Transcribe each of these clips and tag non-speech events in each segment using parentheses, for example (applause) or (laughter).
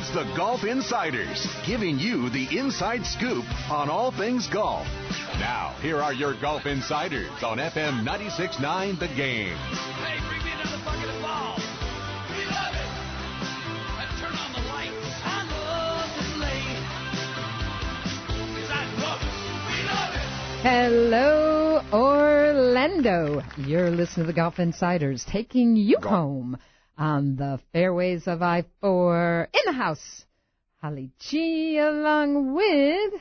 It's the Golf Insiders, giving you the inside scoop on all things golf. Now, here are your Golf Insiders on FM 96.9 The Game. Hey, bring me another bucket of balls. We love it. And turn on the lights. I love this lane. 'Cause I love it. We love it. Hello, Orlando. You're listening to the Golf Insiders, taking you home on the fairways of I-4 in the house. Holly G along with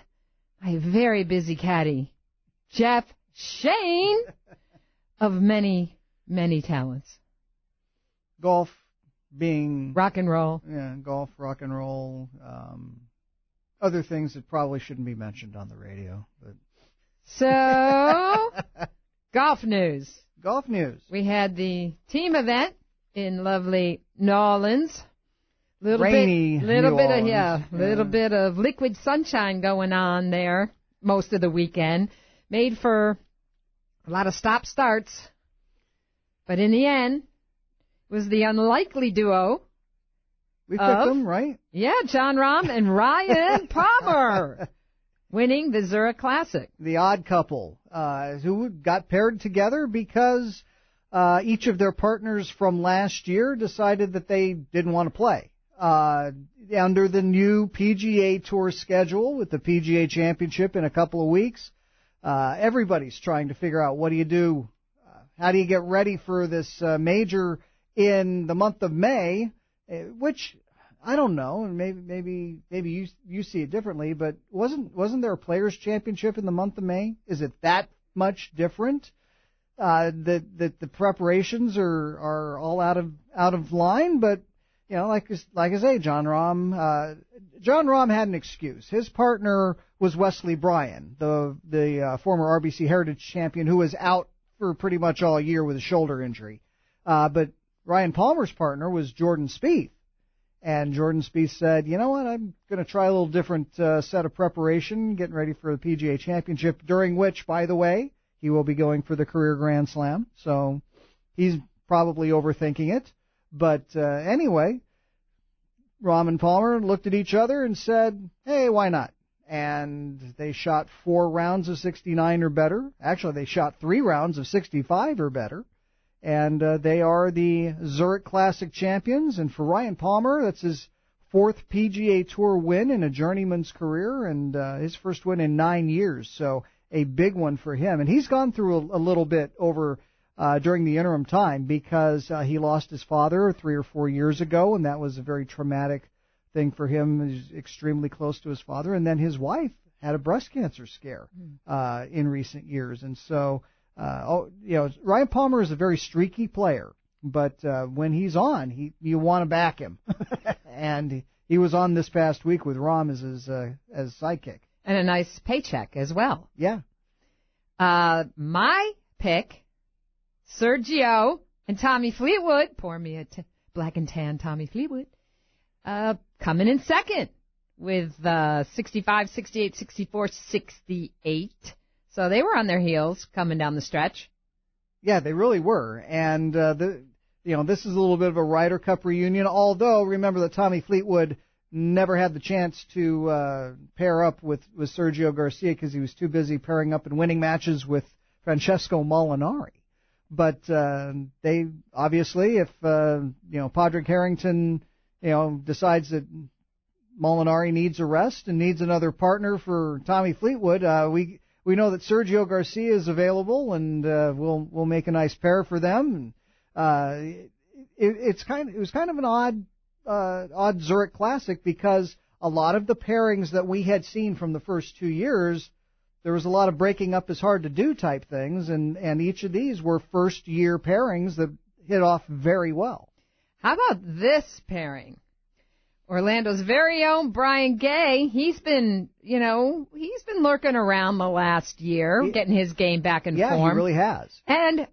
my very busy caddy, Jeff Shain (laughs) of many, many talents. golf being Rock and roll. yeah, golf, rock and roll, um, other things that probably shouldn't be mentioned on the radio. But So, (laughs) golf news. golf news. We had the team event in lovely New Orleans. Little Rainy bit, little New bit of yeah, yeah. little bit of liquid sunshine going on there most of the weekend. Made for a lot of stop starts, but in the end, it was the unlikely duo. We picked Of? them right. Yeah, Jon Rahm and Ryan (laughs) Palmer winning the Zurich Classic. The odd couple uh, who got paired together because uh, each of their partners from last year decided that they didn't want to play. Uh, under the new PGA Tour schedule with the PGA Championship in a couple of weeks, uh, everybody's trying to figure out what do you do, uh, how do you get ready for this uh, major in the month of May, uh, which I don't know, and maybe maybe maybe you you see it differently, but wasn't wasn't there a Players Championship in the month of May? Is it that much different? Uh, that that the preparations are are all out of out of line, but you know, like like I say, Jon Rahm, uh, Jon Rahm had an excuse. His partner was Wesley Bryan, the the uh, former RBC Heritage champion, who was out for pretty much all year with a shoulder injury. Uh, but Ryan Palmer's partner was Jordan Spieth, and Jordan Spieth said, "You know what? I'm going to try a little different uh, set of preparation, getting ready for the PGA Championship, during which, by the way, he will be going for the career Grand Slam. So he's probably overthinking it. But uh, anyway, Rahm and Palmer looked at each other and said, "Hey, why not?" And they shot four rounds of 69 or better. Actually, they shot three rounds of 65 or better. And uh, they are the Zurich Classic champions. And for Ryan Palmer, that's his fourth PGA Tour win in a journeyman's career and uh, his first win in nine years. So a big one for him. And he's gone through a, a little bit over uh, during the interim time because uh, he lost his father three or four years ago, and that was a very traumatic thing for him. He's extremely close to his father, and then his wife had a breast cancer scare uh, in recent years, and so. Uh, oh, you know, Ryan Palmer is a very streaky player, but uh, when he's on, he you want to back him, (laughs) and he was on this past week with Rahm as his uh, as sidekick. And a nice paycheck as well. Yeah, Uh, my pick, Sergio and Tommy Fleetwood. Pour me a t- black and tan Tommy Fleetwood. Uh, coming in second with uh, 65, 68, 64, 68. So they were on their heels coming down the stretch. Yeah, they really were. And uh, the you know this is a little bit of a Ryder Cup reunion. Although remember that Tommy Fleetwood never had the chance to uh, pair up with with Sergio Garcia because he was too busy pairing up and winning matches with Francesco Molinari. But uh, they obviously, if uh, you know Padraig Harrington, you know decides that Molinari needs a rest and needs another partner for Tommy Fleetwood, uh, we we know that Sergio Garcia is available, and uh, we'll we'll make a nice pair for them. Uh, it, it's kind it was kind of an odd uh, odd Zurich Classic because a lot of the pairings that we had seen from the first two years, there was a lot of breaking up is hard to do type things, and and each of these were first year pairings that hit off very well. How about this pairing? Orlando's very own Brian Gay, he's been, you know, he's been lurking around the last year, He- getting his game back in Yeah, form. he really has. and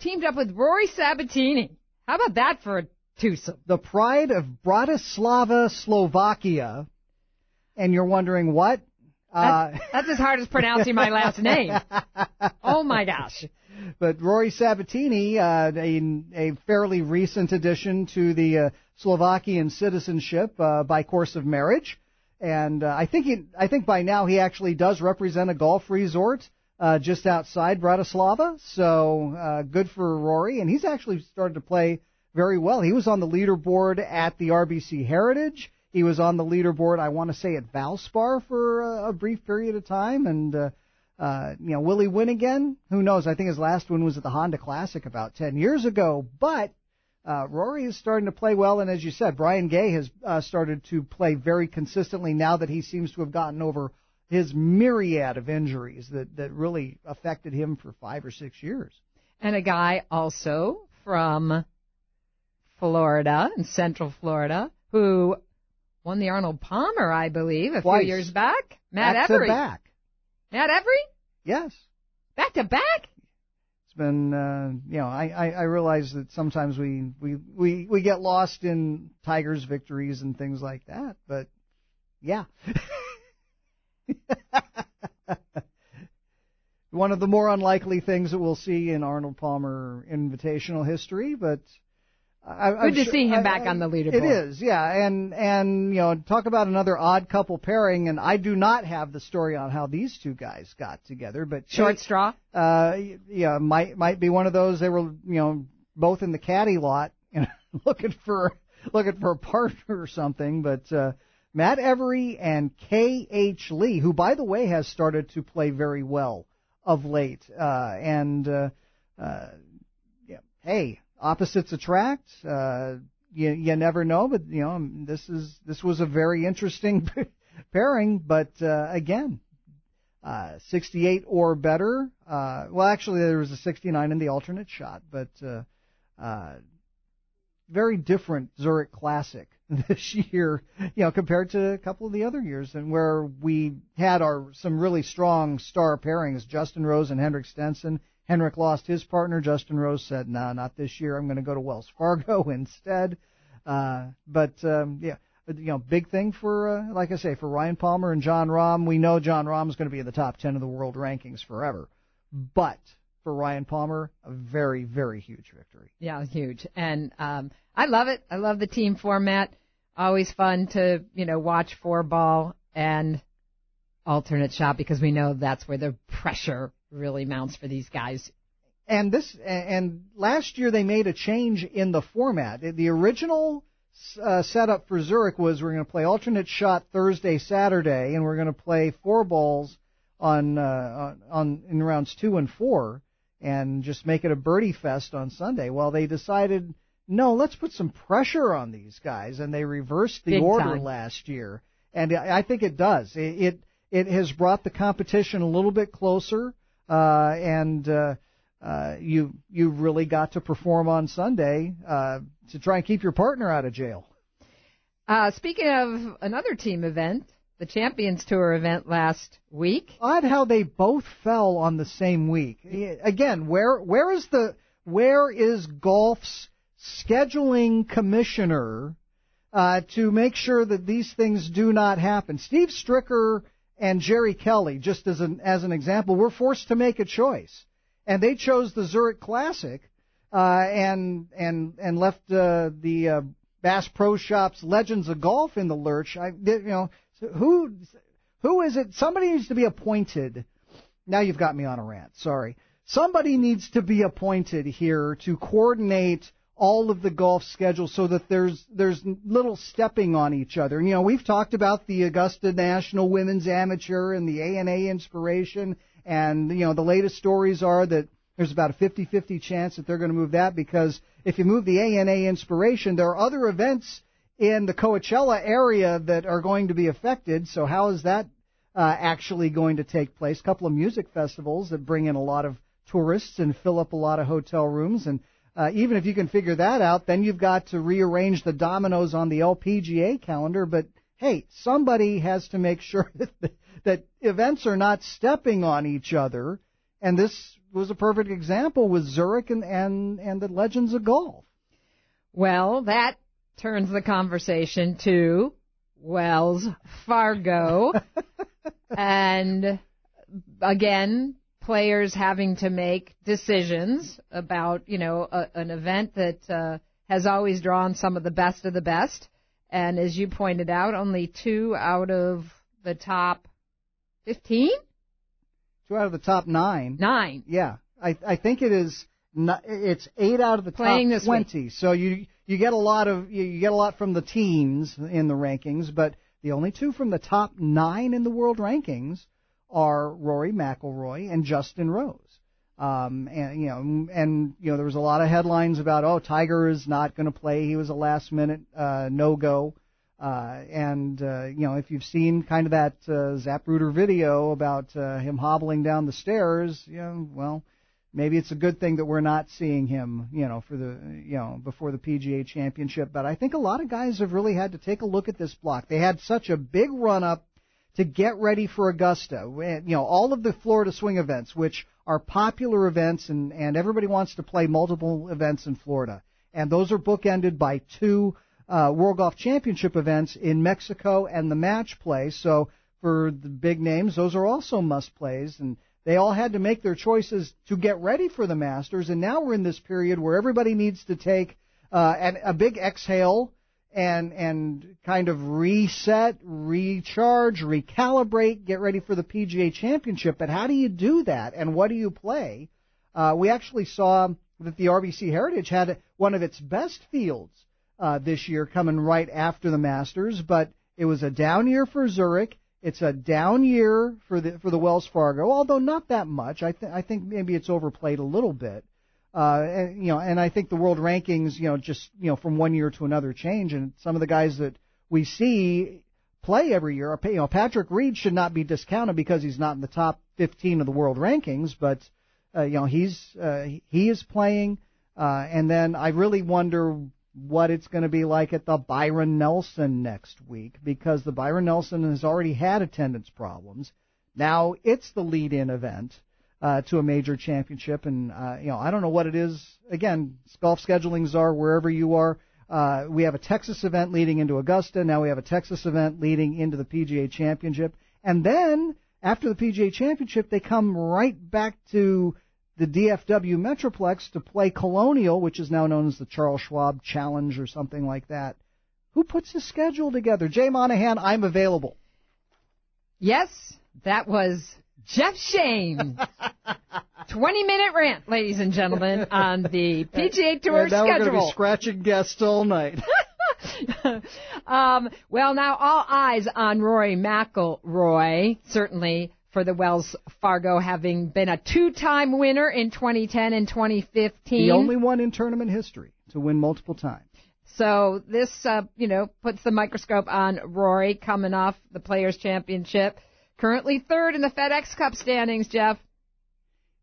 teamed up with Rory Sabatini. How about that for a twosome? The pride of Bratislava, Slovakia. And you're wondering what? Uh, That's, that's as hard as pronouncing my last name. (laughs) Oh my gosh. but Rory Sabatini, uh, a, a fairly recent addition to the uh, Slovakian citizenship uh, by course of marriage, and uh, I think he, I think by now he actually does represent a golf resort uh, just outside Bratislava. So uh, good for Rory, and he's actually started to play very well. He was on the leaderboard at the RBC Heritage. He was on the leaderboard, I want to say, at Valspar for a, a brief period of time, and uh, uh, you know, will he win again? Who knows? I think his last win was at the Honda Classic about 10 years ago. But uh, Rory is starting to play well, and as you said, Brian Gay has uh, started to play very consistently now that he seems to have gotten over his myriad of injuries that that really affected him for five or six years. And a guy also from Florida, in Central Florida, who won the Arnold Palmer, I believe, a Twice. few years back. Matt back Every. to back. Matt Every? Yes. Back to back? It's been, uh, you know, I, I, I realize that sometimes we, we, we, we get lost in Tigers victories and things like that, but yeah. (laughs) One of the more unlikely things that we'll see in Arnold Palmer invitational history, but I, I'm Good to sure- see him I- back I- on the leaderboard. It is, yeah, and and you know, talk about another odd couple pairing, and I do not have the story on how these two guys got together, but Short straw? uh, yeah, might might be one of those. They were, you know, both in the caddy lot, (laughs) and looking for looking for a partner or something. But uh, Matt Every and K. H. Lee, who by the way has started to play very well of late, uh, and uh, uh, yeah, hey, opposites attract. Uh, you you never know, but you know this is this was a very interesting (laughs) pairing. But uh, again, uh, 68 or better. Uh, well, actually, there was a 69 in the alternate shot, but uh, uh, very different Zurich Classic (laughs) this year, you know, compared to a couple of the other years, and where we had our some really strong star pairings, Justin Rose and Henrik Stenson. Henrik lost his partner. Justin Rose said, "No, not this year. I'm going to go to Wells Fargo (laughs) instead." Uh, but um, yeah, you know, big thing for, uh, like I say, for Ryan Palmer and Jon Rahm. We know Jon Rahm is going to be in the top 10 of the world rankings forever. But for Ryan Palmer, a very, very huge victory. Yeah, huge. And um, I love it. I love the team format. Always fun to, you know, watch four ball and alternate shot because we know that's where the pressure really mounts for these guys. And this, and last year they made a change in the format. The original uh, setup for Zurich was we're going to play alternate shot Thursday, Saturday, and we're going to play four balls on, uh, on, in rounds two and four, and just make it a birdie fest on Sunday. Well, they decided no, let's put some pressure on these guys, and they reversed the Big order time. last year, and I I think it does. It it, it has brought the competition a little bit closer, uh, and uh, uh, you you really got to perform on Sunday uh, to try and keep your partner out of jail. Uh, speaking of another team event, the Champions Tour event last week. Odd how they both fell on the same week. Again, where where is the where is golf's scheduling commissioner uh, to make sure that these things do not happen? Steve Stricker and Jerry Kelly, just as an as an example, were forced to make a choice, and they chose the Zurich Classic, uh, and and and left uh, the uh, Bass Pro Shops Legends of Golf in the lurch. I, you know, who who is it? Somebody needs to be appointed. Now you've got me on a rant. Sorry. Somebody needs to be appointed here to coordinate all of the golf schedules so that there's there's little stepping on each other. You know, we've talked about the Augusta National Women's Amateur and the ANA Inspiration and you know, the latest stories are that there's about a 50-50 chance that they're going to move that because if you move the ANA Inspiration, there are other events in the Coachella area that are going to be affected. So how is that uh, actually going to take place? A couple of music festivals that bring in a lot of tourists and fill up a lot of hotel rooms and uh, even if you can figure that out, then you've got to rearrange the dominoes on the LPGA calendar. But hey, somebody has to make (laughs) sure that that events are not stepping on each other. And this was a perfect example with Zurich and and, and the Legends of Golf. Well, that turns the conversation to Wells Fargo. (laughs) and again, players having to make decisions about, you know, a, an event that uh, has always drawn some of the best of the best. And as you pointed out, only two out of the top 15? Two out of the top nine. Nine. Yeah. I, I think it is, not, it's eight out of the Playing top this 20. week. So you, you get a lot of, you, you get a lot from the teams in the rankings, but the only two from the top nine in the world rankings are Rory McIlroy and Justin Rose. Um, and you know, and you know, there was a lot of headlines about, oh, Tiger is not going to play. He was a last minute uh, no go. Uh, and uh, you know, if you've seen kind of that uh, Zapruder video about uh, him hobbling down the stairs, you know, well, maybe it's a good thing that we're not seeing him, you know, for the, you know, before the PGA Championship. But I think a lot of guys have really had to take a look at this block. They had such a big run up to get ready for Augusta. You know, all of the Florida swing events, which are popular events, and and everybody wants to play multiple events in Florida, and those are bookended by two uh, World Golf Championship events in Mexico and the match play. So for the big names, those are also must plays, and they all had to make their choices to get ready for the Masters. And now we're in this period where everybody needs to take uh, an, a big exhale and and kind of reset, recharge, recalibrate, get ready for the PGA Championship. But how do you do that, and what do you play? Uh, we actually saw that the RBC Heritage had one of its best fields uh, this year coming right after the Masters, but it was a down year for Zurich. It's a down year for the for the Wells Fargo, although not that much. I th- I think maybe it's overplayed a little bit. Uh, and, you know, and I think the world rankings, you know, just you know from one year to another change, and some of the guys that we see play every year, you know, Patrick Reed should not be discounted because he's not in the top 15 of the world rankings, but uh, you know he's uh, he is playing, uh, and then I really wonder what it's going to be like at the Byron Nelson next week because the Byron Nelson has already had attendance problems. Now it's the lead-in event uh, to a major championship, and uh, you know I don't know what it is. Again, golf schedulings are wherever you are. Uh, we have a Texas event leading into Augusta. Now we have a Texas event leading into the PGA Championship, and then after the PGA Championship, they come right back to the DFW Metroplex to play Colonial, which is now known as the Charles Schwab Challenge or something like that. Who puts the schedule together? Jay Monahan, I'm available. Yes, that was Jeff Shain. (laughs) 20 minute rant, ladies and gentlemen, on the PGA Tour and now schedule. we're going to be scratching guests all night. (laughs) um, well, now all eyes on Rory McIlroy, certainly for the Wells Fargo, having been a two-time winner in 2010 and 2015. The only one in tournament history to win multiple times. So this, uh, you know, puts the microscope on Rory coming off the Players Championship, currently third in the FedEx Cup standings. Jeff.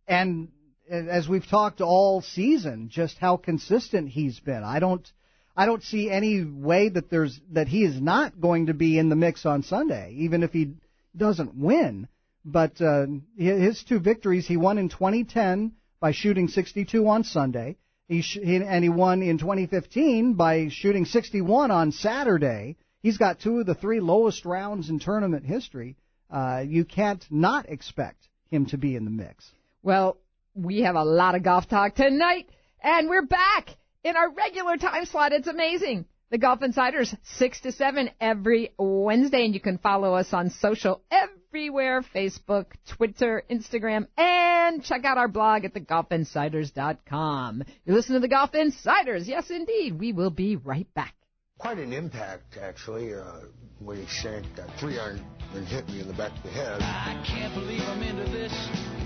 And as we've talked all season, just how consistent he's been. I don't, I don't see any way that there's that he is not going to be in the mix on Sunday, even if he doesn't win. But uh, his two victories, he won in 2010 by shooting 62 on Sunday. He, sh- and he won in 2015 by shooting 61 on Saturday. He's got two of the three lowest rounds in tournament history. Uh, you can't not expect him to be in the mix. Well, we have a lot of golf talk tonight, and we're back in our regular time slot. It's amazing. The Golf Insiders, 6 to 7 every Wednesday, and you can follow us on social everywhere Facebook, Twitter, Instagram, and check out our blog at thegolfinsiders.com. You listen to the Golf Insiders. Yes, indeed. We will be right back. Quite an impact, actually, uh, when he shanked that three iron and hit me in the back of the head. I can't believe I'm into this.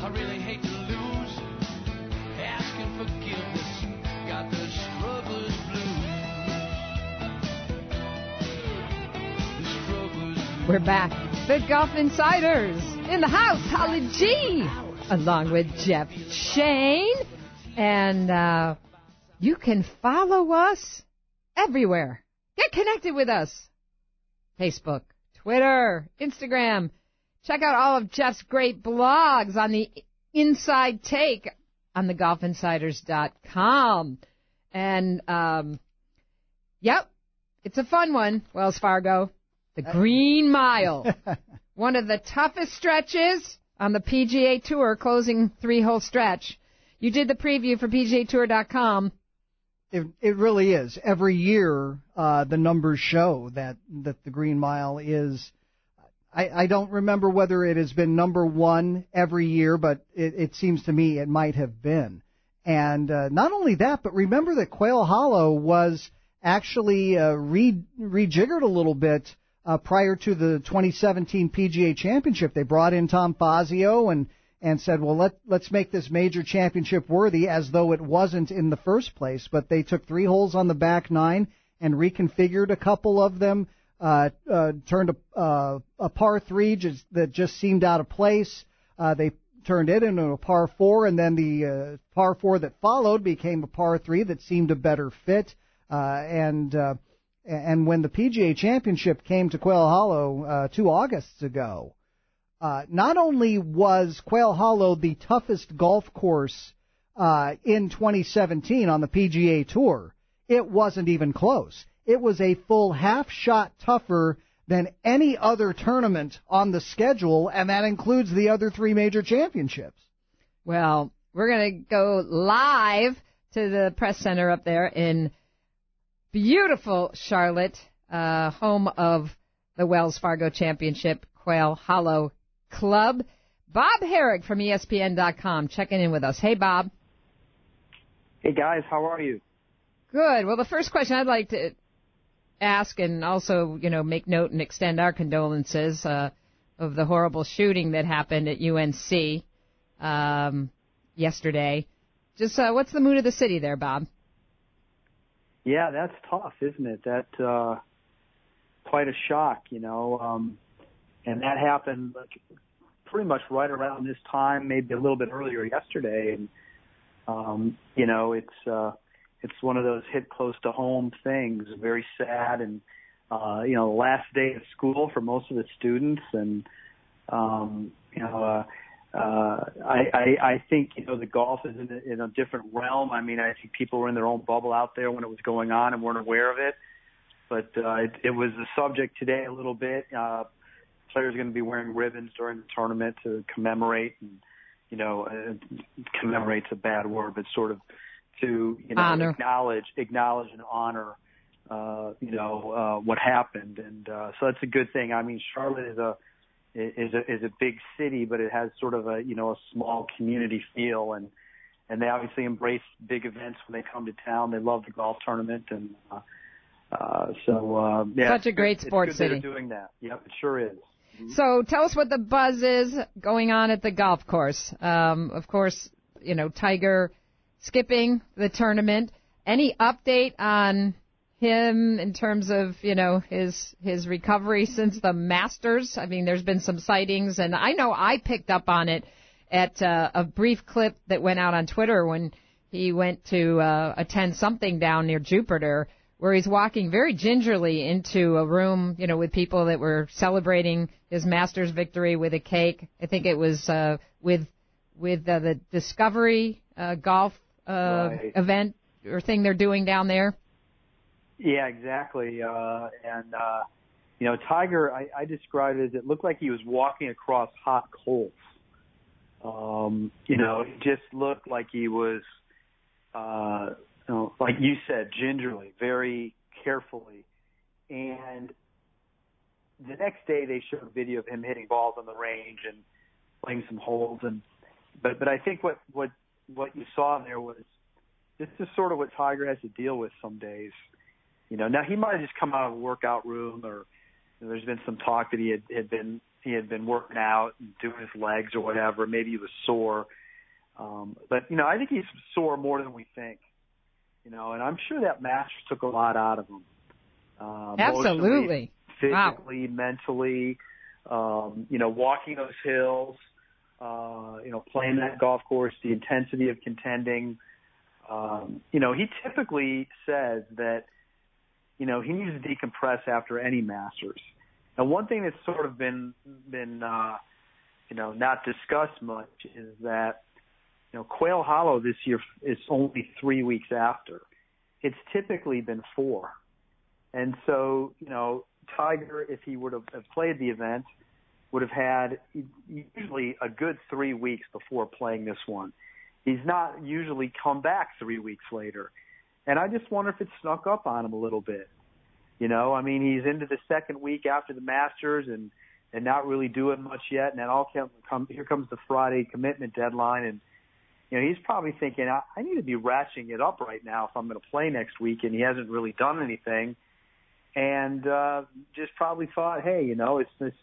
I really hate to lose. Asking forgiveness. Got the struggler's blues. The struggler's blues. We're back. The Golf Insiders in the house. Holly G. Along with Jeff Shain. And uh, You can follow us everywhere. Get connected with us. Facebook, Twitter, Instagram. Check out all of Jeff's great blogs on the Inside Take on thegolfinsiders.com. And, um, yep, it's a fun one, Wells Fargo. The Green Mile. (laughs) one of the toughest stretches on the PGA Tour, closing three hole stretch. You did the preview for PGAtour.com. It, it really is. Every year, uh, the numbers show that, that the Green Mile is. I, I don't remember whether it has been number one every year, but it, it seems to me it might have been. And uh, not only that, but remember that Quail Hollow was actually uh, re, rejiggered a little bit uh, prior to the 2017 PGA Championship. They brought in Tom Fazio and and said, well, let, let's make this major championship worthy as though it wasn't in the first place. But they took three holes on the back nine and reconfigured a couple of them, uh, uh, turned a, uh, a par three just, that just seemed out of place. Uh, they turned it into a par four, and then the uh, par four that followed became a par three that seemed a better fit. Uh, and uh, and when the PGA Championship came to Quail Hollow uh, two Augusts ago, uh, not only was Quail Hollow the toughest golf course uh, in 2017 on the PGA Tour, it wasn't even close. It was a full half shot tougher than any other tournament on the schedule, and that includes the other three major championships. Well, we're going to go live to the press center up there in beautiful Charlotte, uh, home of the Wells Fargo Championship, Quail Hollow Club. Bob Harig from ESPN.com checking in with us. Hey, Bob. Hey, guys. How are you? Good. Well, the first question I'd like to ask and also, you know, make note and extend our condolences uh, of the horrible shooting that happened at UNC um, yesterday. Just uh, what's the mood of the city there, Bob? Yeah, that's tough, isn't it? That uh, quite a shock, you know. Um, and that happened like pretty much right around this time, maybe a little bit earlier yesterday. And um, you know, it's uh, it's one of those hit close to home things. Very sad, and uh, you know, last day of school for most of the students, and um, you know. Uh, uh, I, I, I think you know the golf is in a, in a different realm. I mean, I think people were in their own bubble out there when it was going on and weren't aware of it. But uh, it, it was the subject today a little bit. Uh, players are going to be wearing ribbons during the tournament to commemorate and you know uh, commemorate's a bad word but sort of to you know honor. acknowledge acknowledge and honor uh you know uh what happened. And uh so that's a good thing. I mean charlotte is a is a is a big city but it has sort of a you know a small community feel. And and they obviously embrace big events when they come to town. They love the golf tournament. And uh uh so uh yeah. Such a great it's sports good city. doing that. Yep it sure is So tell us what the buzz is going on at the golf course. Um, of course, you know, Tiger skipping the tournament. Any update on him in terms of, you know, his his recovery since the Masters? I mean, there's been some sightings and I know I picked up on it at uh, a brief clip that went out on Twitter when he went to uh, attend something down near Jupiter where he's walking very gingerly into a room, you know, with people that were celebrating his Masters victory with a cake. I think it was uh, with with uh, the Discovery uh, golf uh, Right. event or thing they're doing down there. Yeah, exactly. Uh, and, uh, you know, Tiger, I, I described it as it looked like he was walking across hot coals. Um, you know, it just looked like he was, uh, know, like you said, gingerly, very carefully. And the next day they showed a video of him hitting balls on the range and playing some holes. And, but, but I think what, what, what you saw there was this is sort of what Tiger has to deal with some days. You know, now he might have just come out of a workout room, or you know, there's been some talk that he had, had been he had been working out and doing his legs or whatever. Maybe he was sore, um, but you know, I think he's sore more than we think. You know, and I'm sure that match took a lot out of him. Uh, Absolutely. emotionally, Wow. physically, mentally. Um, you know, walking those hills. Uh, you know, playing that golf course, the intensity of contending um, you know, he typically says that, you know, he needs to decompress after any Masters. And one thing that's sort of been been uh, you know not discussed much is that you know Quail Hollow this year is only three weeks after. It's typically been four, and so you know Tiger, if he would have played the event, would have had usually a good three weeks before playing this one. He's not usually come back three weeks later. And I just wonder if it snuck up on him a little bit. You know, I mean, he's into the second week after the Masters and and not really doing much yet. And then all come, come here comes the Friday commitment deadline, and you know he's probably thinking, I, I need to be ratcheting it up right now if I'm going to play next week, and he hasn't really done anything, and uh, just probably thought, hey, you know, it's this.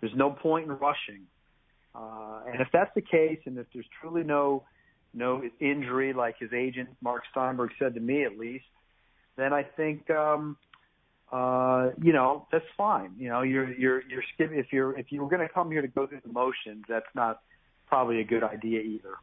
There's no point in rushing. Uh, and if that's the case, and if there's truly no no injury, like his agent Mark Steinberg said to me at least, then I think um, uh, you know, that's fine. You know, you're you're you're skipping if you're if you were going to come here to go through the motions, that's not probably a good idea either.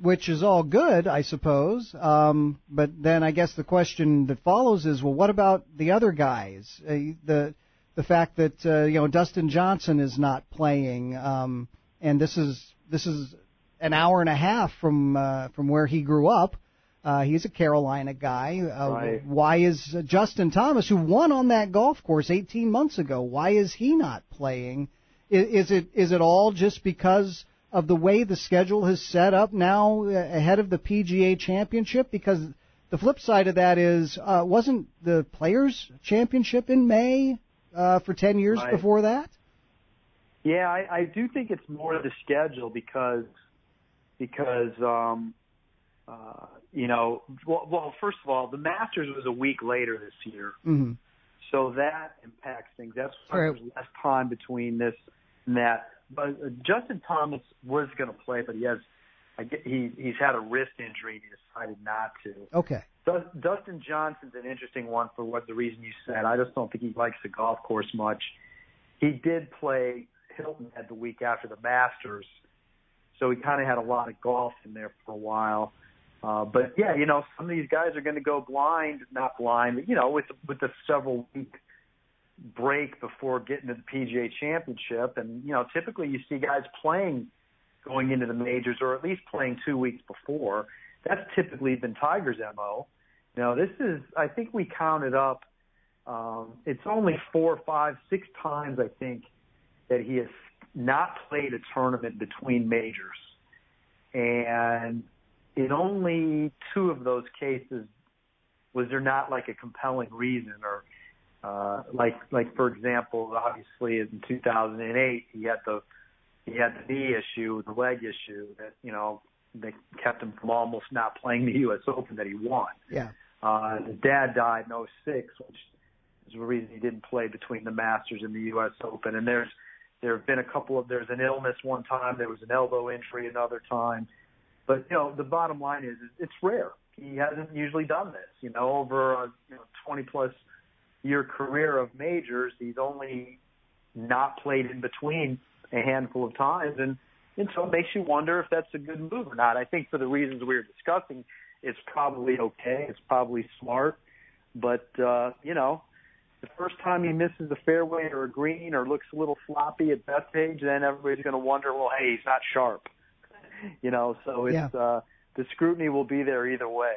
Which is all good, I suppose. Um, but then I guess the question that follows is, well, what about the other guys? Uh, the the fact that uh, you know Dustin Johnson is not playing, um, and this is this is an hour and a half from uh, from where he grew up. Uh, he's a Carolina guy. Uh, right. Why is uh, Justin Thomas, who won on that golf course 18 months ago, why is he not playing? Is, is it is it all just because of the way the schedule is set up now uh, ahead of the PGA Championship? Because the flip side of that is, uh, wasn't the Players Championship in May uh, for 10 years right. before that? Yeah, I, I do think it's more the schedule because because um, uh, you know, well, well, first of all, the Masters was a week later this year, mm-hmm. so that impacts things. That's why True. there's less time between this and that. But uh, Justin Thomas was going to play, but he has, I get, he he's had a wrist injury and he decided not to. Okay. Dus- Dustin Johnson's an interesting one for what the reason you said. I just don't think he likes the golf course much. He did play Hilton Head the week after the Masters, so he kind of had a lot of golf in there for a while. Uh, but yeah, you know, some of these guys are going to go blind, not blind, but you know, with with the several week break before getting to the PGA Championship, and you know, typically you see guys playing going into the majors, or at least playing two weeks before. That's typically been Tiger's mo. Now this is I think we counted up. Um, it's only four, five, six times I think that he has not played a tournament between majors, and in only two of those cases was there not like a compelling reason or uh like like for example obviously in 2008 he had the he had the knee issue the leg issue that you know that kept him from almost not playing the US Open that he won Yeah. uh his dad died in 06 which is the reason he didn't play between the Masters and the US Open and there's there have been a couple of there's an illness one time there was an elbow injury another time but you know, the bottom line is, is it's rare. He hasn't usually done this. You know, over a you know, 20 plus year career of majors, he's only not played in between a handful of times, and and so it makes you wonder if that's a good move or not. I think for the reasons we were discussing, it's probably okay. It's probably smart, but uh, you know, the first time he misses a fairway or a green or looks a little floppy at Bethpage, then everybody's going to wonder, well, hey, he's not sharp (laughs) you know, so it's Yeah. uh, the scrutiny will be there either way.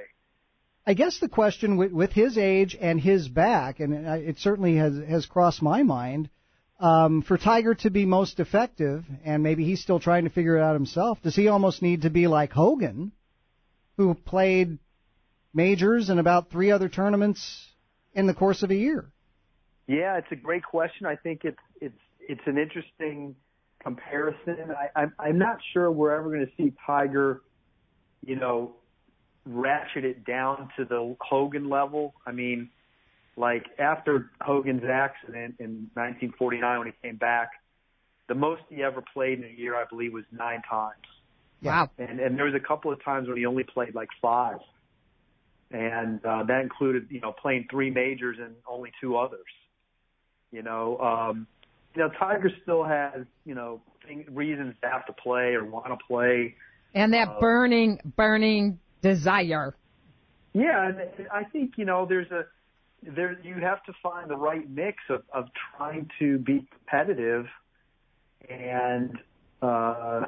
I guess the question with, with his age and his back, and it certainly has has crossed my mind, um, for Tiger to be most effective, and maybe he's still trying to figure it out himself. Does he almost need to be like Hogan, who played majors and about three other tournaments in the course of a year? Yeah, it's a great question. I think it's it's it's an interesting comparison. I, I'm I'm not sure we're ever going to see Tiger, you know, ratchet it down to the Hogan level. I mean, like after Hogan's accident in 1949 when he came back, the most he ever played in a year, I believe, was nine times. Wow. And and there was a couple of times when he only played like five, and uh, that included you know playing three majors and only two others. You know, um, you know Tiger still has you know thing, reasons to have to play or want to play. And that Uh, burning, burning desire. Yeah, and I think you know there's a there you have to find the right mix of of trying to be competitive and uh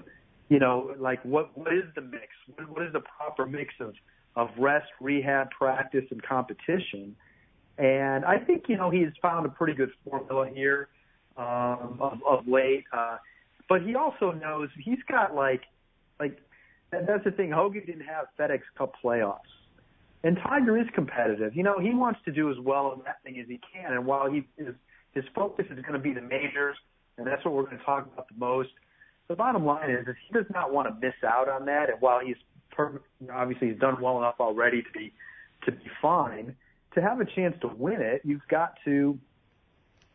you know like what what is the mix what, what is the proper mix of of rest rehab practice and competition and I think you know he's found a pretty good formula here um of, of late uh but he also knows he's got like like and that's the thing Hogan didn't have FedEx Cup playoffs and Tiger is competitive. You know, he wants to do as well in that thing as he can. And while he his his focus is going to be the majors, and that's what we're going to talk about the most. The bottom line is, is he does not want to miss out on that. And while he's per- obviously he's done well enough already to be to be fine, to have a chance to win it, you've got to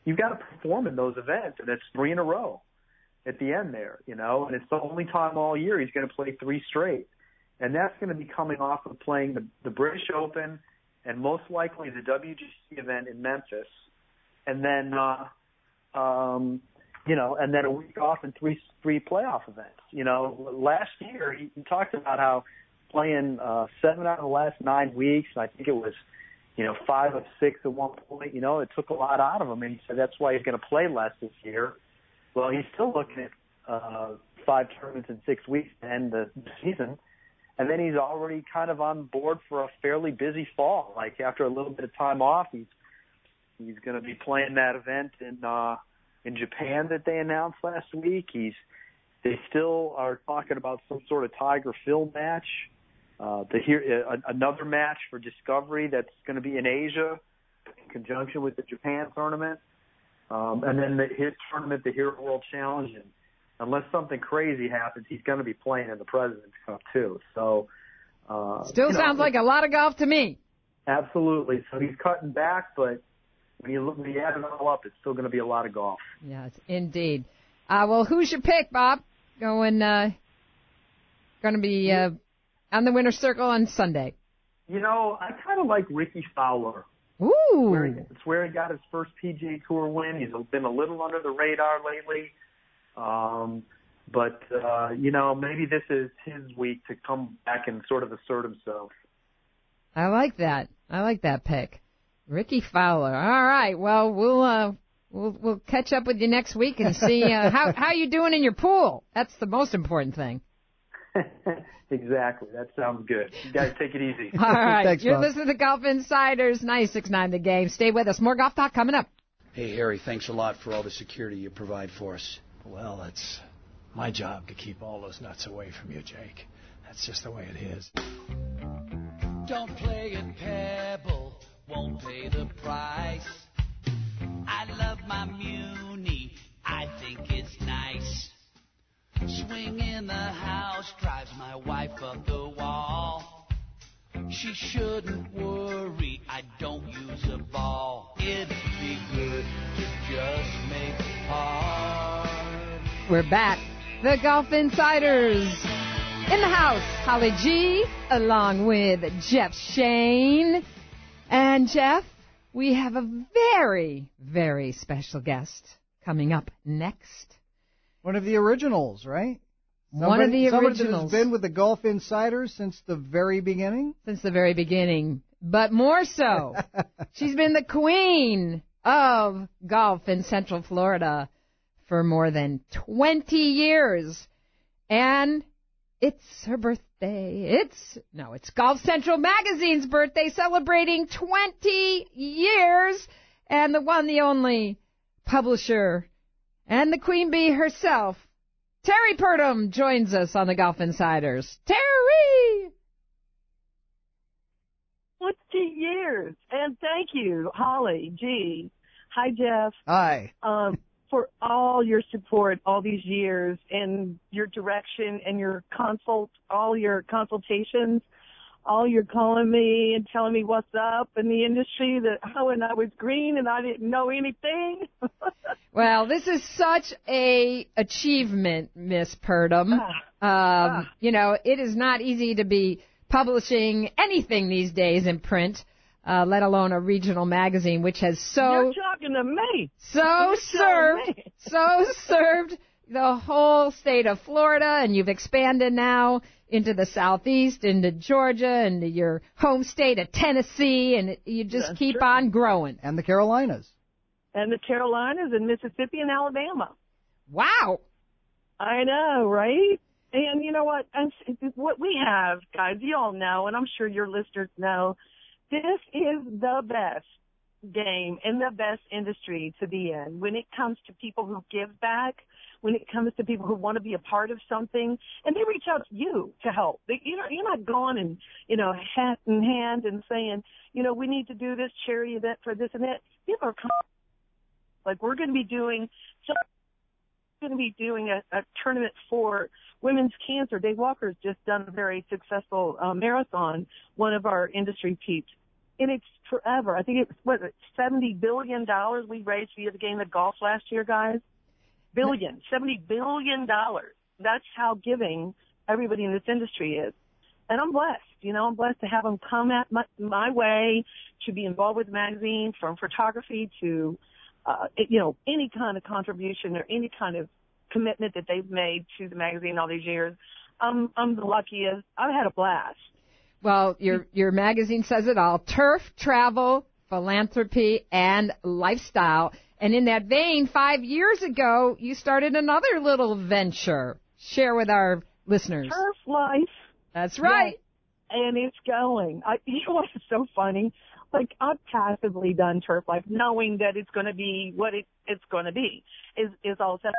you've got to perform in those events, and it's three in a row at the end there, you know. And it's the only time all year he's going to play three straight and that's going to be coming off of playing the, the British Open and most likely the WGC event in Memphis, and then uh, um, you know, and then a week off and three three playoff events. You know, last year he, talked about how playing uh, seven out of the last nine weeks. And I think it was you know five of six at one point. You know, it took a lot out of him, and he said that's why he's going to play less this year. Well, he's still looking at uh, five tournaments in six weeks to end the season and then he's already kind of on board for a fairly busy fall. Like after a little bit of time off, he's he's going to be playing that event in uh, in Japan that they announced last week. He's they still are talking about some sort of Tiger Phil match. Uh, the here uh, another match for Discovery that's going to be in Asia in conjunction with the Japan tournament, um, and then the, his tournament, the Hero World Challenge, and unless something crazy happens, he's going to be playing in the President's Cup too. So, uh, still sounds know, like a lot of golf to me. Absolutely. So he's cutting back, but when you look, when you add it all up, it's still going to be a lot of golf. Yes, indeed. Uh, well, who's your pick, Bob? Going, uh, going to be uh, on the winner's circle on Sunday. You know, I kind of like Rickie Fowler. Ooh. Where he, it's where he got his first PGA Tour win. He's been a little under the radar lately. Um, but uh, you know, maybe this is his week to come back and sort of assert himself. I like that. I like that pick, Rickie Fowler. All right. Well, we'll uh, we'll we'll catch up with you next week and see uh, how how you doing in your pool. That's the most important thing. (laughs) exactly. That sounds good. You guys take it easy. All right. (laughs) Thanks, You're Bob. listening to Golf Insiders 96.9 The Game. Stay with us. More Golf Talk coming up. Hey, Harry, thanks a lot for all the security you provide for us. Well, it's my job to keep all those nuts away from you, Jake. That's just the way it is. Don't play at Pebble, won't pay the price. Swing in the house drives my wife up the wall. She shouldn't worry, I don't use a ball. It'd be good to just make par. We're back. The Golf Insiders in the house. Holly G, along with Jeff Shain. And Jeff, we have a very, very special guest coming up next. One of the originals, right? One of the originals. has been with the Golf Insiders since the very beginning. Since the very beginning. But more so, (laughs) she's been the queen of golf in Central Florida for more than 20 years. And it's her birthday. It's, no, it's Golf Central Magazine's birthday celebrating 20 years. And the one, the only publisher and the queen bee herself, Terrie Purdum, joins us on the Golf Insiders. Terrie! 20 years. And thank you, Holly, G. Hi, Jeff. Hi. Um, for all your support all these years and your direction and your consult, all your consultations, all your calling me and telling me what's up in the industry that, oh, and I was green and I didn't know anything. (laughs) Well, this is such a achievement, Miss Purdum. Um, Ah. you know, it is not easy to be publishing anything these days in print, uh, let alone a regional magazine, which has so You're talking to me. so You're served me. so served the whole state of Florida, and you've expanded now into the southeast, into Georgia, into your home state of Tennessee, and you just That's keep true. on growing. And the Carolinas. And the Carolinas and Mississippi and Alabama. Wow. I know, right? And you know what? And what we have, guys, you all know, and I'm sure your listeners know, this is the best game and the best industry to be in when it comes to people who give back, when it comes to people who want to be a part of something, and they reach out to you to help. They, you know, you're not going and you know hat in hand and saying, you know, we need to do this charity event for this and that. People are coming. Like we're going to be doing. So going to be doing a, a tournament for women's cancer. Dave Walker's just done a very successful uh, marathon, one of our industry peeps. And it's forever. I think it was what seventy billion dollars we raised via the game of golf last year, guys. Billion, seventy billion dollars. That's how giving everybody in this industry is. And I'm blessed, you know, I'm blessed to have them come at my, my way to be involved with the magazine from photography to uh, you know, any kind of contribution or any kind of commitment that they've made to the magazine all these years. I'm, I'm the luckiest. I've had a blast. Well, your your magazine says it all: turf, travel, philanthropy, and lifestyle. And in that vein, five years ago, you started another little venture. Share with our listeners. Turf life. That's right. And it's going. I, you know what's so funny? Like I've passively done turf life, knowing that it's going to be what it, it's going to be. Is is all set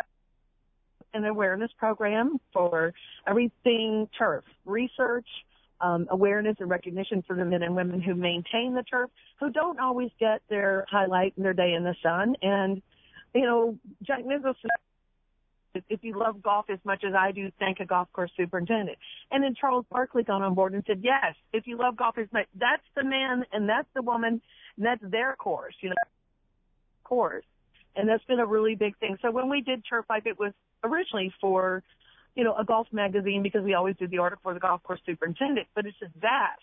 an awareness program for everything turf research, um, awareness and recognition for the men and women who maintain the turf, who don't always get their highlight and their day in the sun. And you know, Jack Nicklaus if you love golf as much as I do, thank a golf course superintendent. And then Charles Barkley got on board and said, yes, if you love golf as much, that's the man and that's the woman and that's their course, you know, course. And that's been a really big thing. So when we did Turf Life, it was originally for, you know, a golf magazine because we always do the article for the golf course superintendent, but it's just vast.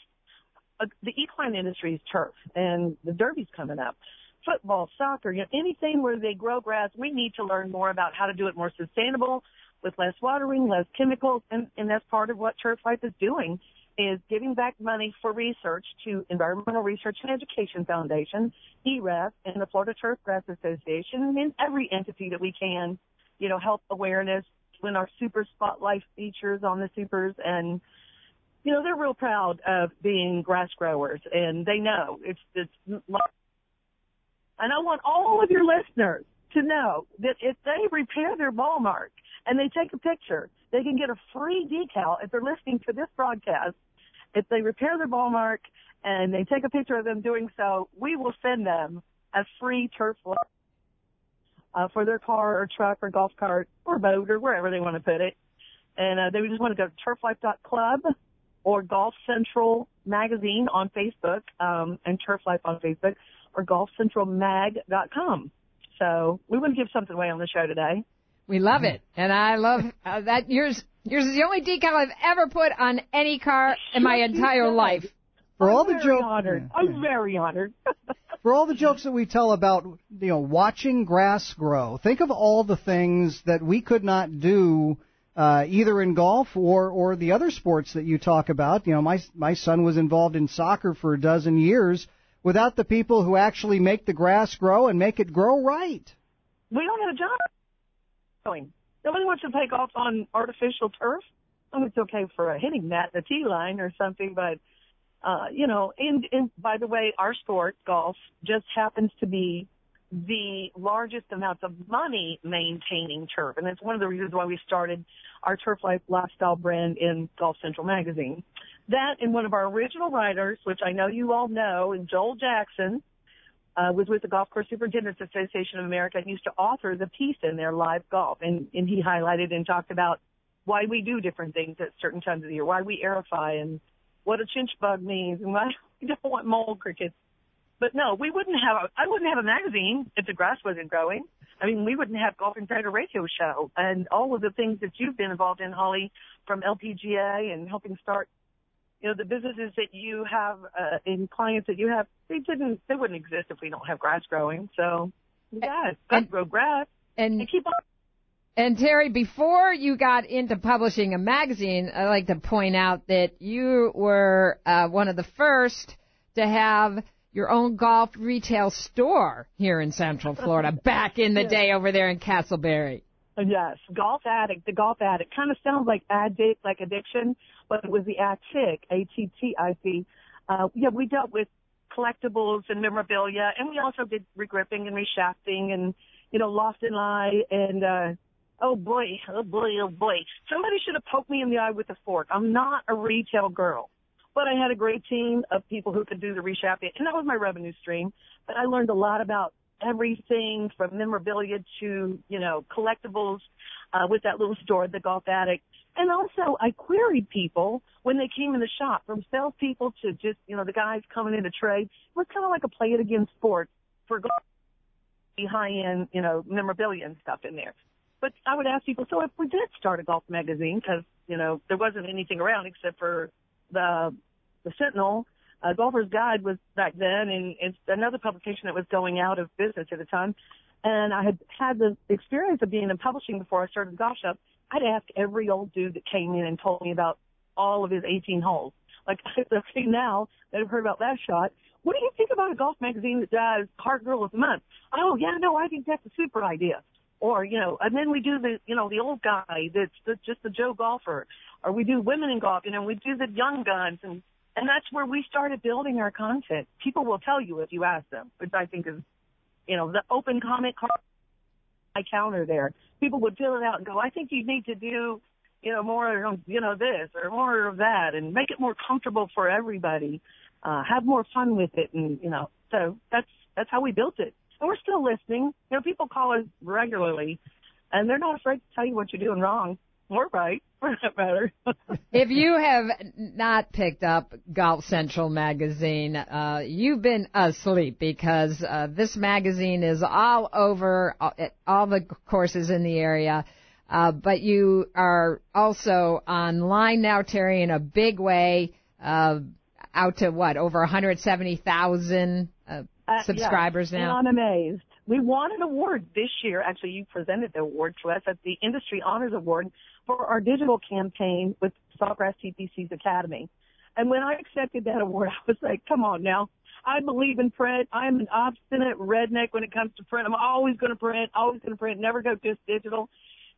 Uh, the equine industry is turf and the derby's coming up football, soccer, you know, anything where they grow grass, we need to learn more about how to do it more sustainable with less watering, less chemicals, and, and that's part of what Turf Life is doing is giving back money for research to Environmental Research and Education Foundation, EREF, and the Florida Turf Grass Association, and every entity that we can, you know, help awareness when our super spotlight features on the supers and you know, they're real proud of being grass growers and they know it's, it's and I want all of your listeners to know that if they repair their ball mark and they take a picture, they can get a free decal if they're listening to this broadcast. If they repair their ball mark and they take a picture of them doing so, we will send them a free turf uh, for their car or truck or golf cart or boat or wherever they want to put it. And uh, they just want to go to turflife.club or Golf Central Magazine on Facebook um, and Turf Life on Facebook or golfcentralmag.com. So we want to give something away on the show today. We love it, and I love uh, that. Yours, yours is the only decal I've ever put on any car in my entire life. For all I'm the very jokes, honored. I'm very honored. (laughs) for all the jokes that we tell about, you know, watching grass grow, think of all the things that we could not do uh, either in golf or or the other sports that you talk about. You know, my my son was involved in soccer for a dozen years without the people who actually make the grass grow and make it grow right. we don't have a job going. Nobody wants to play golf on artificial turf. I mean, it's okay for a hitting net, a tee line or something, but uh, you know, and, and by the way, our sport, golf, just happens to be the largest amounts of money maintaining turf. And that's one of the reasons why we started our Turf Life lifestyle brand in Golf Central magazine. That and one of our original writers, which I know you all know, and Joel Jackson, uh, was with the Golf Course Superintendents Association of America and used to author the piece in their live golf. And, and he highlighted and talked about why we do different things at certain times of the year, why we aerify and what a chinch bug means and (laughs) why we don't want mole crickets. But no, we wouldn't have a, I wouldn't have a magazine if the grass wasn't growing. I mean, we wouldn't have Golf Insider Radio Show and all of the things that you've been involved in, Holly, from LPGA and helping start you know, the businesses that you have uh, and clients that you have, they didn't, they wouldn't exist if we don't have grass growing. So, yeah, got to grow grass And and keep on. And Terrie, before you got into publishing a magazine, I'd like to point out that you were uh, one of the first to have your own golf retail store here in Central Florida (laughs) back in the day over there in Casselberry. Yes, golf addict. The golf addict kind of sounds like addict, like addiction, but it was the attic, A T T I C. Uh, yeah, we dealt with collectibles and memorabilia, and we also did regripping and reshafting, and you know, loft and lie, and uh, oh boy, oh boy, oh boy, somebody should have poked me in the eye with a fork. I'm not a retail girl, but I had a great team of people who could do the reshafting, and that was my revenue stream. But I learned a lot about everything from memorabilia to, you know, collectibles uh, with that little store, the Golf Addict. And also, I queried people when they came in the shop, from salespeople to just, you know, the guys coming in to trade. It was kind of like a play it again sport for golf, high end, you know, memorabilia and stuff in there. But I would ask people, so if we did start a golf magazine, because, you know, there wasn't anything around except for the, the Sentinel, uh, Golfer's Guide was back then, and it's another publication that was going out of business at the time. And I had had the experience of being in publishing before I started golf shop. I'd ask every old dude that came in and told me about all of his 18 holes. Like, (laughs) okay, now that I've heard about that shot, what do you think about a golf magazine that does Heart Girl of the Month? Oh, yeah, no, I think that's a super idea. Or, you know, and then we do the, you know, the old guy that's the, just the Joe golfer. Or we do women in golf, you know, we do the young guns and and that's where we started building our content. People will tell you if you ask them, which I think is, you know, the open comment card I counter there. People would fill it out and go, I think you need to do, you know, more, of, you know, this or more of that and make it more comfortable for everybody. Uh, have more fun with it. And, you know, so that's, that's how we built it. And we're still listening. You know, people call us regularly and they're not afraid to tell you what you're doing wrong or right (laughs) for that matter. (laughs) if you have not picked up Golf Central magazine, uh, you've been asleep because uh, this magazine is all over uh, all the courses in the area. Uh, but you are also online now, Terrie, in a big way. Uh, out to what over 170,000 uh, subscribers yes. now. And I'm amazed. We won an award this year. Actually, you presented the award to us at the Industry Honors Award for our digital campaign with Sawgrass TPC's Academy. And when I accepted that award, (laughs) I was like, come on now. I believe in print. I'm an obstinate redneck when it comes to print. I'm always going to print, always going to print, never go just digital.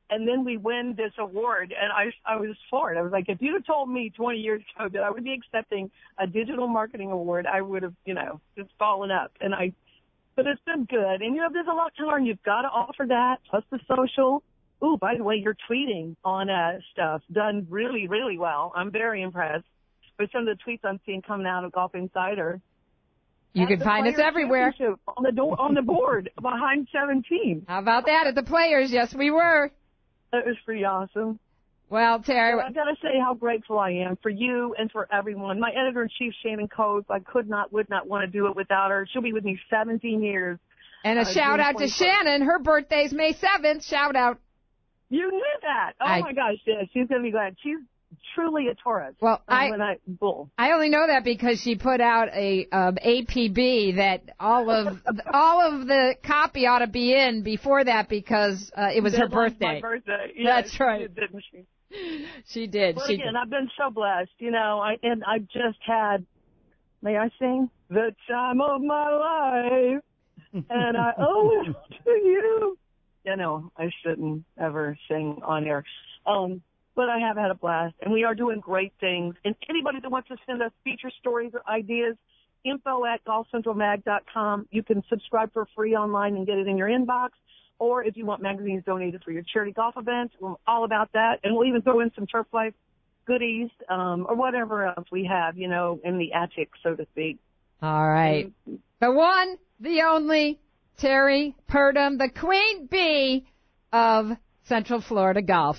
And then we win this award, and I, I was floored. I was like, if you'd have told me 20 years ago that I would be accepting a digital marketing award, I would have, you know, just fallen up. And I, but it's been good. And you know, there's a lot to learn. You've got to offer that, plus the social. Ooh, by the way, your tweeting on uh, stuff done really, really well. I'm very impressed with some of the tweets I'm seeing coming out of Golf Insider. You can find us everywhere. On the door, on the board behind 17. How about that at the Players? Yes, we were. That was pretty awesome. Well, Terrie, I've gotta say how grateful I am for you and for everyone. My editor in chief, Shannon Coates, I could not, would not want to do it without her. She'll be with me 17 years. and a Uh, shout June out to Shannon. Her birthday's May 7th. Shout out. You knew that. Oh I- my gosh, yeah, she's gonna be glad. She's truly a Taurus. Well, I- when I bull. I only know that because she put out a um, APB that all of (laughs) all of the copy ought to be in before that because uh, it was her birthday. My birthday. Yeah, That's right. She did, didn't she? She did. Well, she again, did. I've been so blessed, you know, I, and I just had, may I sing? The time of my life, and I (laughs) owe it to you. You know, I shouldn't ever sing on air. Um, but I have had a blast, and we are doing great things. And anybody that wants to send us feature stories or ideas, info at golfcentralmag.com. You can subscribe for free online and get it in your inbox. Or if you want magazines donated for your charity golf events, we're all about that. And we'll even throw in some turf life goodies, um, or whatever else we have, you know, in the attic, so to speak. All right. The one, the only, Terrie Purdum, the queen bee of Central Florida Golf.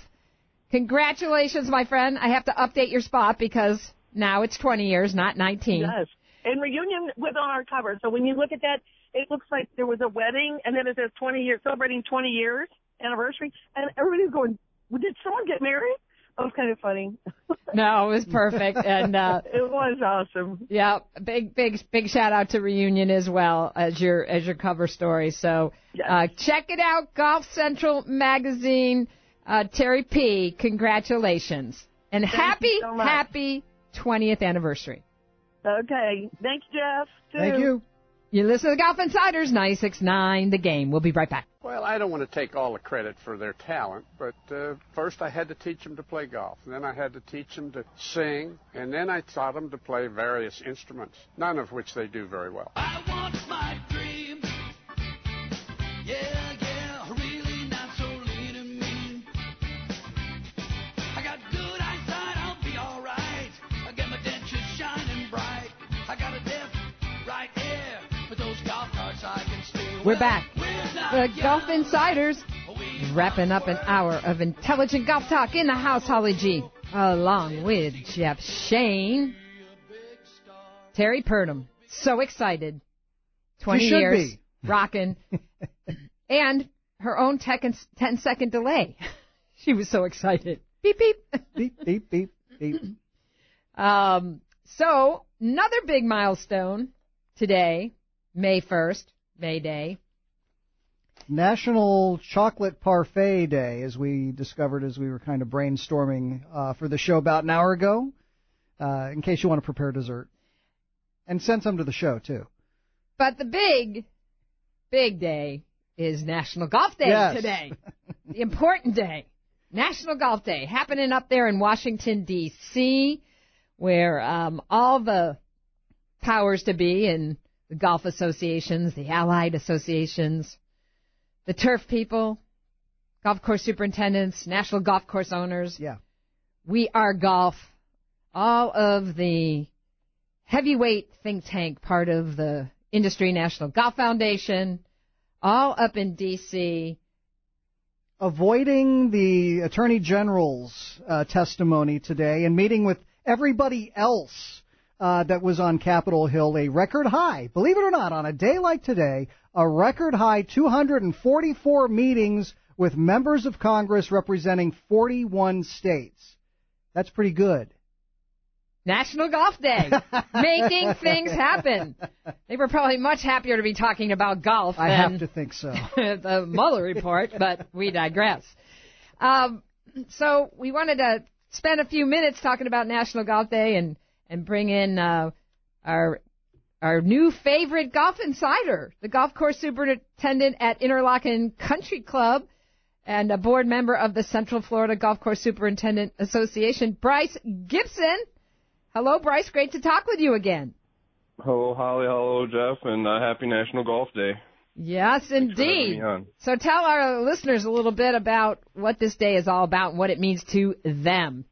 Congratulations, my friend. I have to update your spot because now it's 20 years, not 19. Yes. And reunion was on our cover. So when you look at that, it looks like there was a wedding and then it says 20 years, celebrating 20 years anniversary. And everybody's going, well, did someone get married? That was kind of funny. (laughs) No, it was perfect, and uh, (laughs) it was awesome. Yeah, big, big, big shout out to Reunion as well as your as your cover story. So uh, check it out, Golf Central magazine. Uh, Terrie P, congratulations and Thank happy, so happy 20th anniversary. Okay. Thanks, Jeff. Thank you. You listen to the Golf Insiders, 96.9 The Game. We'll be right back. Well, I don't want to take all the credit for their talent, but uh, first I had to teach them to play golf. And then I had to teach them to sing, and then I taught them to play various instruments, none of which they do very well. We're back. The Golf Insiders wrapping up an hour of intelligent golf talk in the house, Holly G, along with Jeff Shain, Terrie Purdum. So excited. 20 years (laughs) rocking. and her own tech and 10 second delay. (laughs) she was so excited. Beep, beep. (laughs) beep, beep, beep, beep. Um, so, another big milestone today, May 1st, May Day. National Chocolate Parfait Day, as we discovered as we were kind of brainstorming uh, for the show about an hour ago, uh, in case you want to prepare dessert. And send some to the show, too. But the big, big day is National Golf Day Yes. today. (laughs) the important day. National Golf Day happening up there in Washington, D.C., where um, all the powers to be and the golf associations, the allied associations, the turf people, golf course superintendents, national golf course owners. Yeah. We are golf. All of the heavyweight think tank part of the Industry National Golf Foundation, all up in D.C. Avoiding the Attorney General's uh, testimony today and meeting with everybody else uh, that was on Capitol Hill, a record high, believe it or not, on a day like today, a record high 244 meetings with members of Congress representing 41 states. That's pretty good. National Golf Day, (laughs) making things happen. They were probably much happier to be talking about golf I than have to think so. (laughs) the Mueller report, but we digress. Um, so we wanted to spend a few minutes talking about National Golf Day and and bring in uh, our our new favorite golf insider, the golf course superintendent at Interlachen Country Club and a board member of the Central Florida Golf Course Superintendent Association, Bryce Gibson. Hello, Bryce. Great to talk with you again. Hello, Holly. Hello, Jeff, and uh, happy National Golf Day. Yes, indeed. So tell our listeners a little bit about what this day is all about and what it means to them.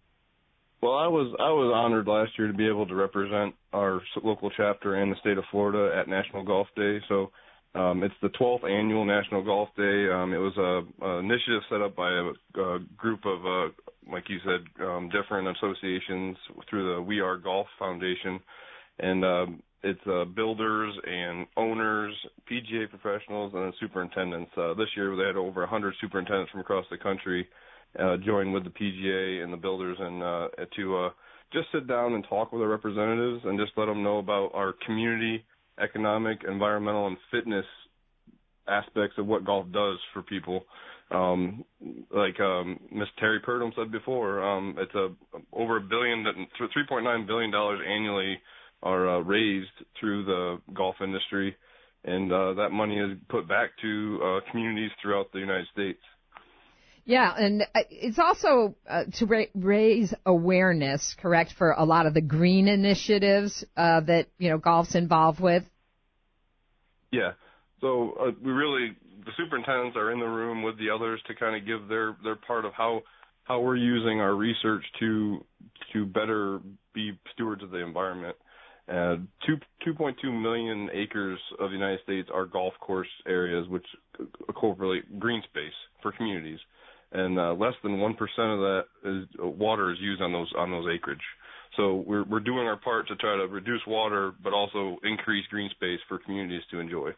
Well, I was I was honored last year to be able to represent our local chapter and the state of Florida at National Golf Day. So um, it's the 12th annual National Golf Day. Um, it was a, a initiative set up by a, a group of, uh, like you said, um, different associations through the We Are Golf Foundation, and um, it's uh, builders and owners, PGA professionals, and superintendents. Uh, this year they had over 100 superintendents from across the country uh, join with the PGA and the builders and uh, to uh, just sit down and talk with our representatives and just let them know about our community, economic, environmental, and fitness aspects of what golf does for people. Um, like um, Miss Terrie Purdum said before, um, it's a over a billion, three point nine billion dollars annually are uh, raised through the golf industry, and uh, that money is put back to uh, communities throughout the United States. Yeah, and uh, it's also uh, to ra- raise awareness, correct, for a lot of the green initiatives uh, that you know golf's involved with. Yeah. So uh, we really, the superintendents are in the room with the others to kind of give their their part of how how we're using our research to to better be stewards of the environment. Uh, two 2.2 million acres of the United States are golf course areas, which incorporate green space for communities, and uh, less than one percent of that is uh, water is used on those on those acreage. So we're we're doing our part to try to reduce water, but also increase green space for communities to enjoy.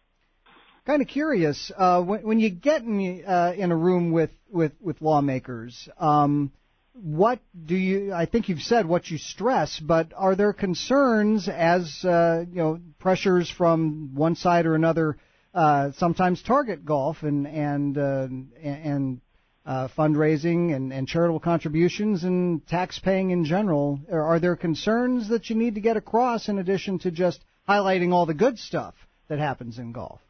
Kind of curious uh, when, when you get in uh, in a room with with with lawmakers. Um, what do you? I think you've said what you stress, but are there concerns as uh, you know pressures from one side or another? Uh, sometimes target golf and and uh, and uh, fundraising and, and charitable contributions and tax paying in general. Are, are there concerns that you need to get across in addition to just highlighting all the good stuff that happens in golf?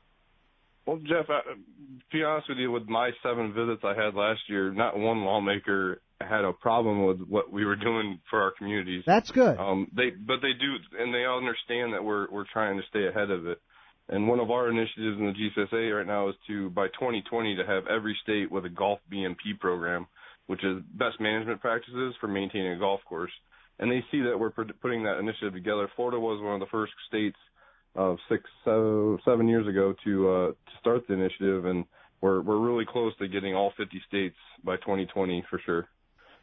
Well, Jeff, I, to be honest with you, with my seven visits I had last year, not one lawmaker had a problem with what we were doing for our communities. That's good. Um, they, but they do, and they all understand that we're we're trying to stay ahead of it. And one of our initiatives in the GCSA right now is to, by 2020, to have every state with a golf BMP program, which is best management practices for maintaining a golf course. And they see that we're putting that initiative together. Florida was one of the first states uh, six, so seven years ago to uh, to start the initiative, and we're we're really close to getting all 50 states by 2020 for sure.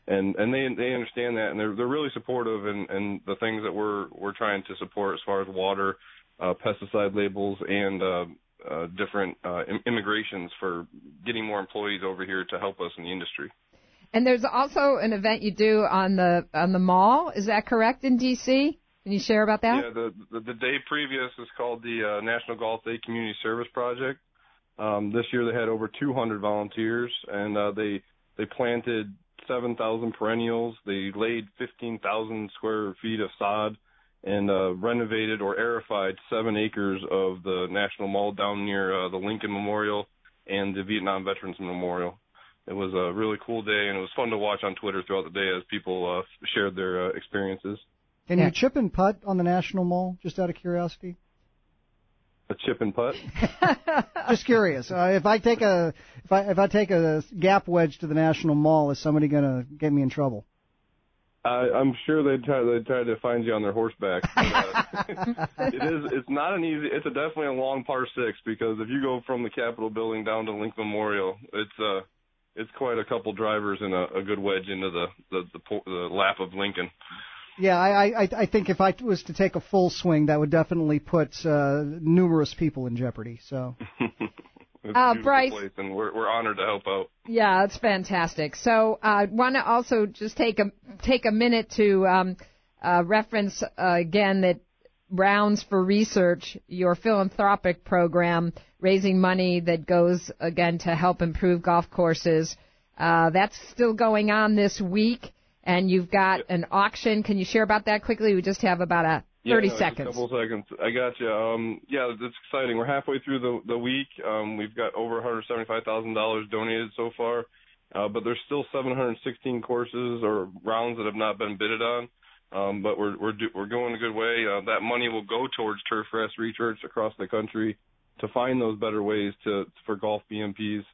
And and they they understand that, and they're they're really supportive and and the things that we're we're trying to support as far as water, pesticide labels, and uh, uh, different uh, immigrations for getting more employees over here to help us in the industry. And there's also an event you do on the on the mall. Is that correct in DC? Can you share about that? Yeah, the the, the day previous is called the uh, National Golf Day Community Service Project. Um, this year they had over 200 volunteers, and uh, they they planted 7,000 perennials. They laid 15,000 square feet of sod, and uh, renovated or aerified seven acres of the National Mall down near uh, the Lincoln Memorial and the Vietnam Veterans Memorial. It was a really cool day, and it was fun to watch on Twitter throughout the day as people uh, shared their uh, experiences. Can you chip and putt on the National Mall? Just out of curiosity. A chip and putt. (laughs) Just curious. Uh, if I take a if I if I take a gap wedge to the National Mall, is somebody going to get me in trouble? Uh, I'm sure they'd try they'd try to find you on their horseback. But, uh, (laughs) it is it's not an easy. It's a definitely a long par six because if you go from the Capitol building down to Lincoln Memorial, it's uh it's quite a couple drivers and a, a good wedge into the the the, the lap of Lincoln. Yeah, I, I I think if I was to take a full swing, that would definitely put uh, numerous people in jeopardy. So. (laughs) It's uh, Bryce, place, and we're we're honored to help out. Yeah, it's fantastic. So, I uh, want to also just take a take a minute to um, uh, reference uh, again that Rounds for Research, your philanthropic program, raising money that goes again to help improve golf courses. Uh, that's still going on this week and you've got an auction. Can you share about that quickly? We just have about a 30 yeah, seconds. Couple seconds. I got you. Um, yeah, it's exciting. We're halfway through the the week. Um, we've got over 175,000 donated so far, uh, but there's still 716 courses or rounds that have not been bidded on. Um, but we're we're do, we're going a good way. Uh, that money will go towards turf turfgrass research across the country to find those better ways to for golf BMPs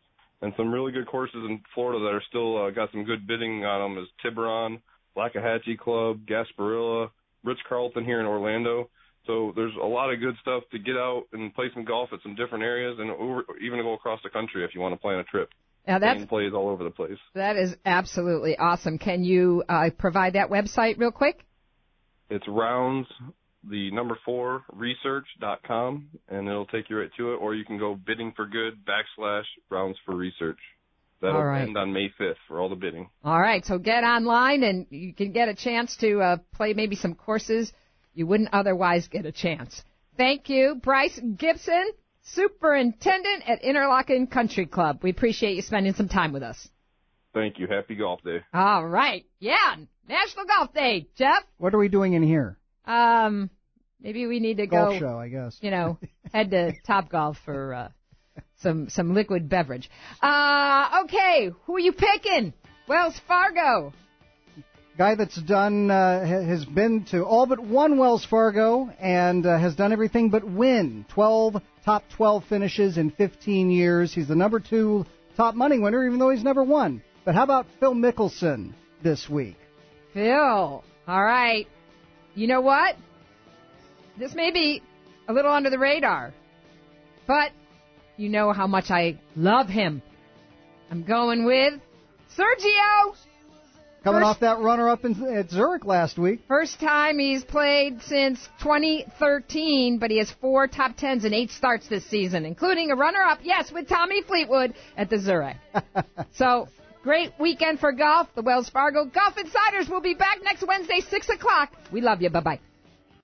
and some really good courses in Florida that are still uh, got some good bidding on them is Tiburon, Waxahachie Club, Gasparilla, Ritz Carlton here in Orlando. So there's a lot of good stuff to get out and play some golf at some different areas, and over, even go across the country if you want to plan a trip. Now that's plays all over the place. That is absolutely awesome. Can you uh, provide that website real quick? It's rounds the number four research dot com, and it'll take you right to it, or you can go bidding for good backslash rounds for research. That'll right. end on May 5th for all the bidding. All right, so get online and you can get a chance to uh, play maybe some courses you wouldn't otherwise get a chance. Thank you, Bryce Gibson, Superintendent at Interlachen Country Club. We appreciate you spending some time with us. Thank you. Happy Golf Day. All right. Yeah, National Golf Day. Jeff? What are we doing in here? Um, maybe we need to golf go. show, I guess. You know, (laughs) head to Top Golf for uh, some some liquid beverage. Uh, okay, who are you picking? Wells Fargo. Guy that's done uh, has been to all but one Wells Fargo and uh, has done everything but win. Twelve top twelve finishes in 15 years. He's the number two top money winner, even though he's never won. But how about Phil Mickelson this week? Phil, all right. You know what? This may be a little under the radar, but you know how much I love him. I'm going with Sergio. Coming first, off that runner-up in, at Zurich last week. First time he's played since 2013, but he has four top tens and eight starts this season, including a runner-up, yes, with Tommy Fleetwood at the Zurich. (laughs) so Great weekend for golf. The Wells Fargo Golf Insiders will be back next Wednesday, 6 o'clock. We love you. Bye bye.